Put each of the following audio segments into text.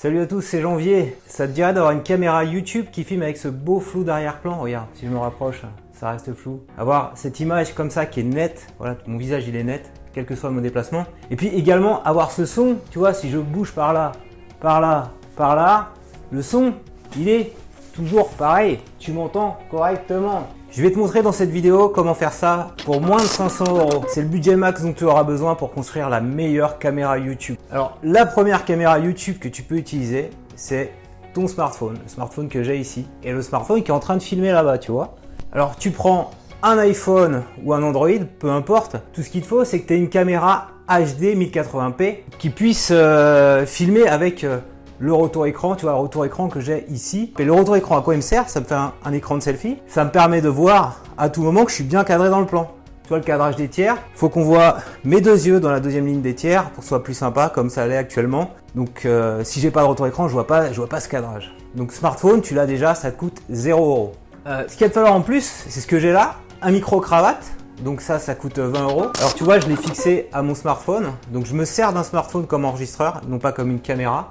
Salut à tous, c'est Janvier. Ça te dirait d'avoir une caméra YouTube qui filme avec ce beau flou d'arrière-plan? Regarde, si je me rapproche, ça reste flou. Avoir cette image comme ça qui est nette, voilà, mon visage il est net, quel que soit mon déplacement. Et puis également avoir ce son, tu vois, si je bouge par là, par là, par là, le son, il est toujours pareil. Tu m'entends correctement. Je vais te montrer dans cette vidéo comment faire ça pour moins de 500 euros. C'est le budget max dont tu auras besoin pour construire la meilleure caméra YouTube. Alors, la première caméra YouTube que tu peux utiliser, c'est ton smartphone. Le smartphone que j'ai ici. Et le smartphone qui est en train de filmer là-bas, tu vois. Alors, tu prends un iPhone ou un Android, peu importe. Tout ce qu'il te faut, c'est que tu aies une caméra HD 1080p qui puisse euh, filmer avec... Euh, le retour écran, tu vois, le retour écran que j'ai ici. Et le retour écran, à quoi il me sert? Ça me fait un, écran de selfie. Ça me permet de voir à tout moment que je suis bien cadré dans le plan. Tu vois le cadrage des tiers. Faut qu'on voit mes deux yeux dans la deuxième ligne des tiers pour que ce soit plus sympa comme ça l'est actuellement. Donc euh, si j'ai pas de retour écran, je vois pas, je vois pas ce cadrage. Donc smartphone, tu l'as déjà, ça te coûte 0 euros. Euh, ce qu'il y a de falloir en plus, c'est ce que j'ai là, un micro cravate. Donc ça, ça coûte 20 euros. Alors tu vois, je l'ai fixé à mon smartphone. Donc je me sers d'un smartphone comme enregistreur, non pas comme une caméra.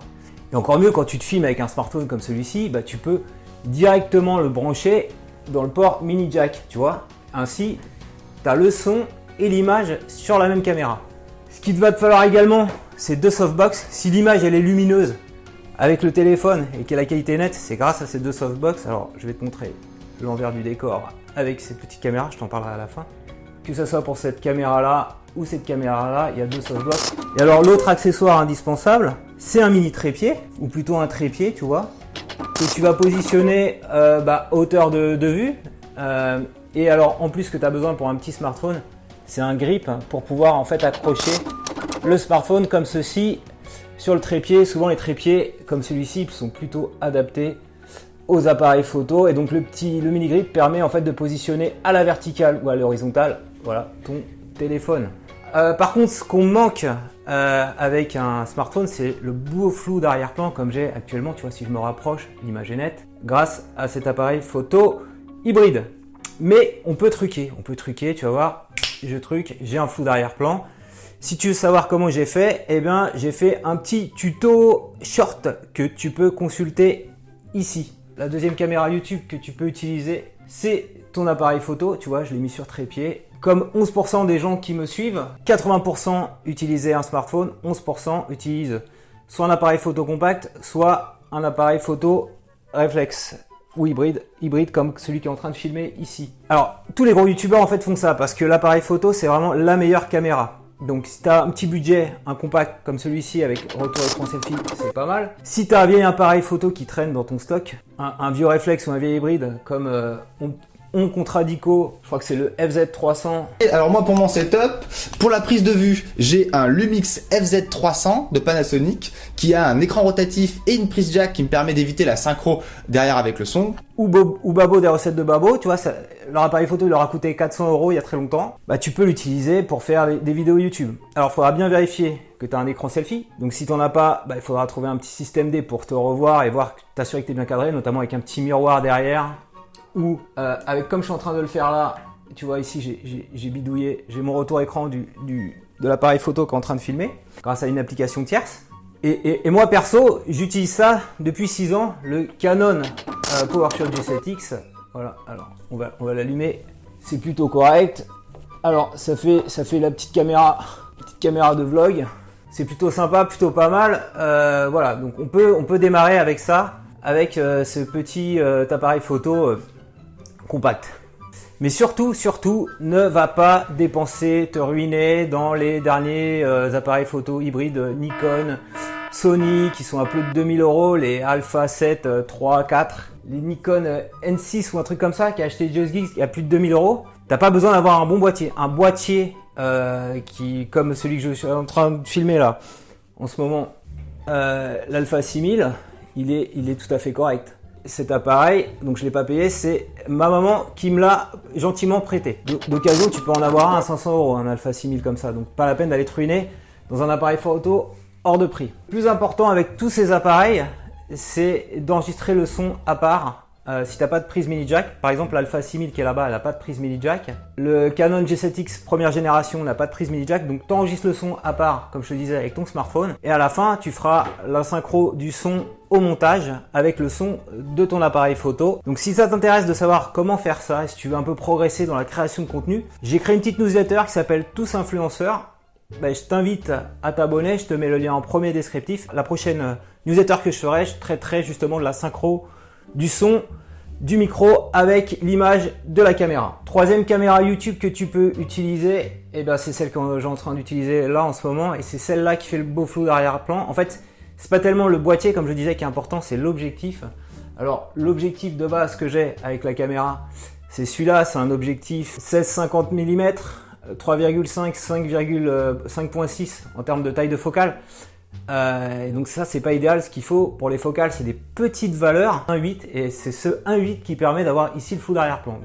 Et encore mieux, quand tu te filmes avec un smartphone comme celui-ci, bah, tu peux directement le brancher dans le port mini jack, tu vois. Ainsi, tu as le son et l'image sur la même caméra. Ce qu'il va te falloir également, c'est deux softbox. Si l'image elle est lumineuse avec le téléphone et que la qualité nette, c'est grâce à ces deux softbox. Alors, je vais te montrer l'envers du décor avec ces petites caméras, je t'en parlerai à la fin. Que ce soit pour cette caméra là ou cette caméra là, il y a deux softbox. Et alors l'autre accessoire indispensable, c'est un mini trépied, ou plutôt un trépied, tu vois, que tu vas positionner euh, bah, hauteur de, vue. Euh, et alors, en plus, que tu as besoin pour un petit smartphone, c'est un grip pour pouvoir en fait accrocher le smartphone comme ceci sur le trépied. Souvent, les trépieds comme celui-ci sont plutôt adaptés aux appareils photo. Et donc, le petit, le mini grip permet en fait de positionner à la verticale ou à l'horizontale, voilà, ton téléphone. Euh, par contre, ce qu'on manque euh, avec un smartphone, c'est le beau flou d'arrière-plan comme j'ai actuellement. Tu vois, si je me rapproche, l'image est nette grâce à cet appareil photo hybride. Mais on peut truquer, on peut truquer. Tu vas voir, je truc, j'ai un flou d'arrière-plan. Si tu veux savoir comment j'ai fait, eh bien, j'ai fait un petit tuto short que tu peux consulter ici. La deuxième caméra YouTube que tu peux utiliser, c'est ton appareil photo. Tu vois, je l'ai mis sur trépied comme 11% des gens qui me suivent, 80% utilisaient un smartphone, 11% utilisent soit un appareil photo compact, soit un appareil photo réflexe ou hybride, hybride comme celui qui est en train de filmer ici. Alors, tous les gros youtubeurs en fait font ça parce que l'appareil photo c'est vraiment la meilleure caméra. Donc si tu as un petit budget, un compact comme celui-ci avec retour écran selfie, c'est pas mal. Si tu as un vieil appareil photo qui traîne dans ton stock, un, vieux réflexe ou un vieil hybride comme euh, on, on contradico, je crois que c'est le FZ300. Alors moi pour mon setup, pour la prise de vue, j'ai un Lumix FZ300 de Panasonic qui a un écran rotatif et une prise jack qui me permet d'éviter la synchro derrière avec le son. Ou, ou Babo des recettes de Babo, tu vois, ça, leur appareil photo il leur a coûté 400 euros il y a très longtemps. Bah tu peux l'utiliser pour faire des, vidéos YouTube. Alors il faudra bien vérifier que tu as un écran selfie. Donc si tu n'en as pas, bah, il faudra trouver un petit système D pour te revoir et voir, t'assurer que tu es bien cadré, notamment avec un petit miroir derrière euh, avec comme je suis en train de le faire là, tu vois ici j'ai bidouillé, j'ai mon retour écran du, de l'appareil photo qui est en train de filmer grâce à une application tierce. Et, moi perso, j'utilise ça depuis 6 ans, le Canon euh, PowerShot G7X. Voilà, alors on va, on va l'allumer, c'est plutôt correct. Alors ça fait, ça fait la petite caméra, petite caméra de vlog. C'est plutôt sympa, plutôt pas mal. Euh, voilà, donc on peut, on peut démarrer avec ça, avec ce petit appareil photo compact. Mais surtout, surtout, ne va pas dépenser, te ruiner dans les derniers euh, appareils photo hybrides Nikon, Sony qui sont à plus de 2000 euros, les Alpha 7, 3, 4, les Nikon euh, N6 ou un truc comme ça qui a acheté Just Geeks qui a plus de 2000 euros. T'as pas besoin d'avoir un bon boîtier, un boîtier euh, qui, comme celui que je suis en train de filmer là, en ce moment, l'Alpha 6000, il est, il est tout à fait correct cet appareil, donc je l'ai pas payé, c'est ma maman qui me l'a gentiment prêté. D'occasion, tu peux en avoir un à 500 euros, un Alpha 6000 comme ça, donc pas la peine d'aller te ruiner dans un appareil photo hors de prix. Plus important avec tous ces appareils, c'est d'enregistrer le son à part. Euh, si t'as pas de prise mini jack, par exemple l'Alpha 6000 qui est là-bas, elle a pas de prise mini jack. Le Canon G7X première génération n'a pas de prise mini jack, donc t'enregistres le son à part, comme je te disais, avec ton smartphone. Et à la fin, tu feras la synchro du son au montage avec le son de ton appareil photo. Donc si ça t'intéresse de savoir comment faire ça, et si tu veux un peu progresser dans la création de contenu, j'ai créé une petite newsletter qui s'appelle Tous influenceurs. Ben, je t'invite à t'abonner, je te mets le lien en premier descriptif. La prochaine newsletter que je ferai, je traiterai justement de la synchro du son du micro avec l'image de la caméra. Troisième caméra YouTube que tu peux utiliser, et eh ben c'est celle que j'ai en train d'utiliser là en ce moment et c'est celle-là qui fait le beau flou d'arrière-plan. En fait, c'est pas tellement le boîtier comme je disais qui est important, c'est l'objectif. Alors l'objectif de base que j'ai avec la caméra, c'est celui-là, c'est un objectif 16-50 mm, 3,5, 5,5.6 en termes de taille de focale. Euh, donc ça c'est pas idéal, ce qu'il faut pour les focales c'est des petites valeurs 1.8 et c'est ce 1.8 qui permet d'avoir ici le flou d'arrière-plan.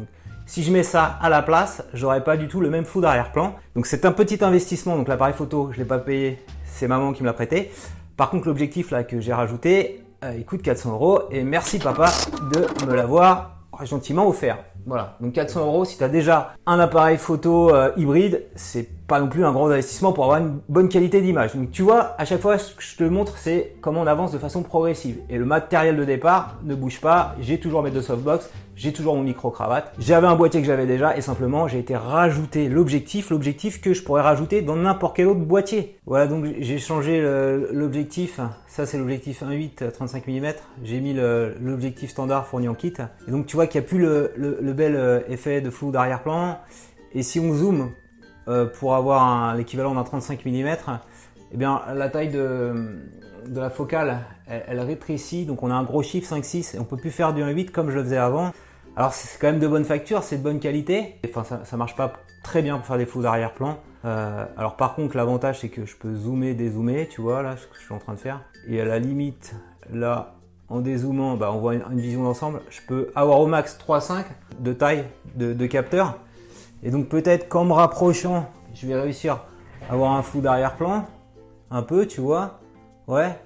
Si je mets ça à la place, j'aurais pas du tout le même flou d'arrière-plan. Donc c'est un petit investissement, donc l'appareil photo je l'ai pas payé, c'est maman qui me l'a prêté. Par contre l'objectif là que j'ai rajouté, euh, il coûte 400 euros et merci papa de me l'avoir gentiment offert. Voilà, donc 400 euros si tu as déjà un appareil photo euh, hybride, c'est non plus un grand investissement pour avoir une bonne qualité d'image. Donc tu vois, à chaque fois ce que je te montre c'est comment on avance de façon progressive. Et le matériel de départ ne bouge pas, j'ai toujours mes deux softbox, j'ai toujours mon micro cravate. J'avais un boîtier que j'avais déjà et simplement j'ai été rajouter l'objectif, l'objectif que je pourrais rajouter dans n'importe quel autre boîtier. Voilà donc j'ai changé l'objectif, ça c'est l'objectif 1.8 35 mm, j'ai mis l'objectif standard fourni en kit. Et donc tu vois qu'il n'y a plus le, le, bel euh, effet de flou d'arrière-plan. Et si on zoome euh, pour avoir l'équivalent d'un 35 mm, eh bien la taille de, la focale elle, rétrécit, donc on a un gros chiffre 5-6 et on peut plus faire du 1.8 comme je le faisais avant. Alors c'est quand même de bonne facture, c'est de bonne qualité. Enfin ça, ça marche pas très bien pour faire des flous d'arrière-plan. Euh, alors par contre l'avantage c'est que je peux zoomer, dézoomer, tu vois là ce que je suis en train de faire. Et à la limite là en dézoomant, bah, on voit une, vision d'ensemble. Je peux avoir au max 3,5 de taille de capteur. Et donc peut-être qu'en me rapprochant, je vais réussir à avoir un flou d'arrière-plan. Un peu, tu vois. Ouais,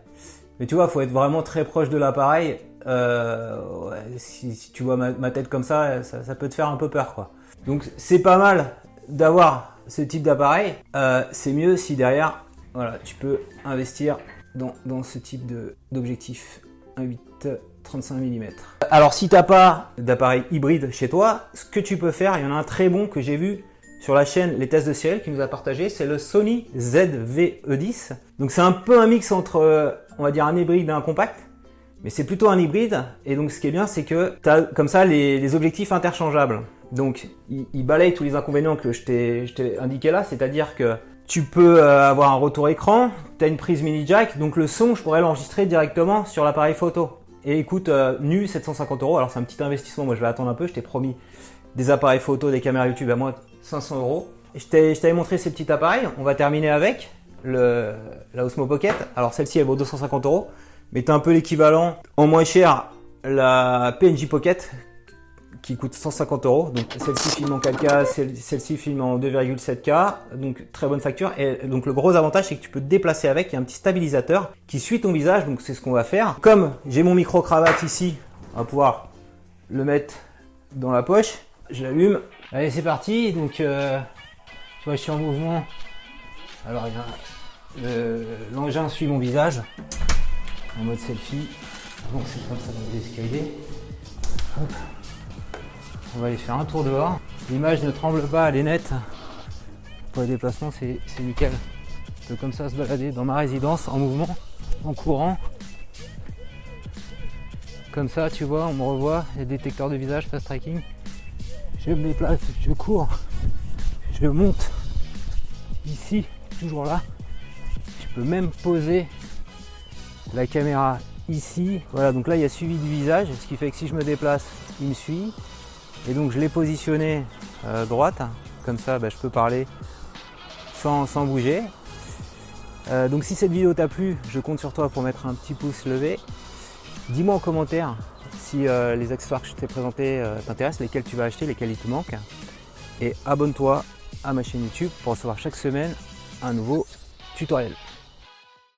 mais tu vois, faut être vraiment très proche de l'appareil. Euh, si, tu vois ma, tête comme ça, ça, peut te faire un peu peur, quoi. Donc c'est pas mal d'avoir ce type d'appareil. Euh, c'est mieux si derrière, voilà, tu peux investir dans, dans ce type d'objectif 1.8 35 mm. Alors si t'as pas d'appareil hybride chez toi, ce que tu peux faire, il y en a un très bon que j'ai vu sur la chaîne Les Tests de Ciel qui nous a partagé, c'est le Sony ZV-E10. Donc c'est un peu un mix entre on va dire un hybride et un compact. Mais c'est plutôt un hybride. Et donc, ce qui est bien, c'est que tu as comme ça les, objectifs interchangeables. Donc, il, balaye tous les inconvénients que je t'ai indiqué là. C'est-à-dire que tu peux euh, avoir un retour écran, tu as une prise mini jack. Donc, le son, je pourrais l'enregistrer directement sur l'appareil photo. Et écoute, euh, nu 750 euros. Alors, c'est un petit investissement. Moi, je vais attendre un peu. Je t'ai promis des appareils photo, des caméras YouTube à moins 500 euros. Je t'avais montré ces petits appareils. On va terminer avec la Osmo Pocket. Alors celle-ci elle vaut 250 euros, mais tu un peu l'équivalent en moins cher la PNJ Pocket qui coûte 150 euros. Donc celle-ci filme en 4K, celle-ci filme en 2,7K, donc très bonne facture. Et donc le gros avantage c'est que tu peux te déplacer avec, il y a un petit stabilisateur qui suit ton visage, donc c'est ce qu'on va faire. Comme j'ai mon micro cravate ici, on va pouvoir le mettre dans la poche. Je l'allume. Allez c'est parti. Donc euh, je suis en mouvement. Alors a l'engin suit mon visage en mode selfie. Donc c'est comme ça dans l'escalier. On va aller faire un tour dehors. L'image ne tremble pas, elle est nette. Pour les déplacements, c'est nickel. Je peux comme ça se balader dans ma résidence en mouvement, en courant. Comme ça, tu vois, on me revoit, il y a détecteur de visage, fast tracking. Je me déplace, je cours, je monte ici, toujours là même poser la caméra ici. Voilà, donc là il y a suivi du visage, ce qui fait que si je me déplace, il me suit. Et donc je l'ai positionné euh, droite, comme ça bah, je peux parler sans, bouger. Euh, donc si cette vidéo t'a plu, je compte sur toi pour mettre un petit pouce levé. Dis-moi en commentaire si euh, les accessoires que je t'ai présentés t'intéressent, lesquels tu vas acheter, lesquels il te manquent. Et abonne-toi à ma chaîne YouTube pour recevoir chaque semaine un nouveau tutoriel.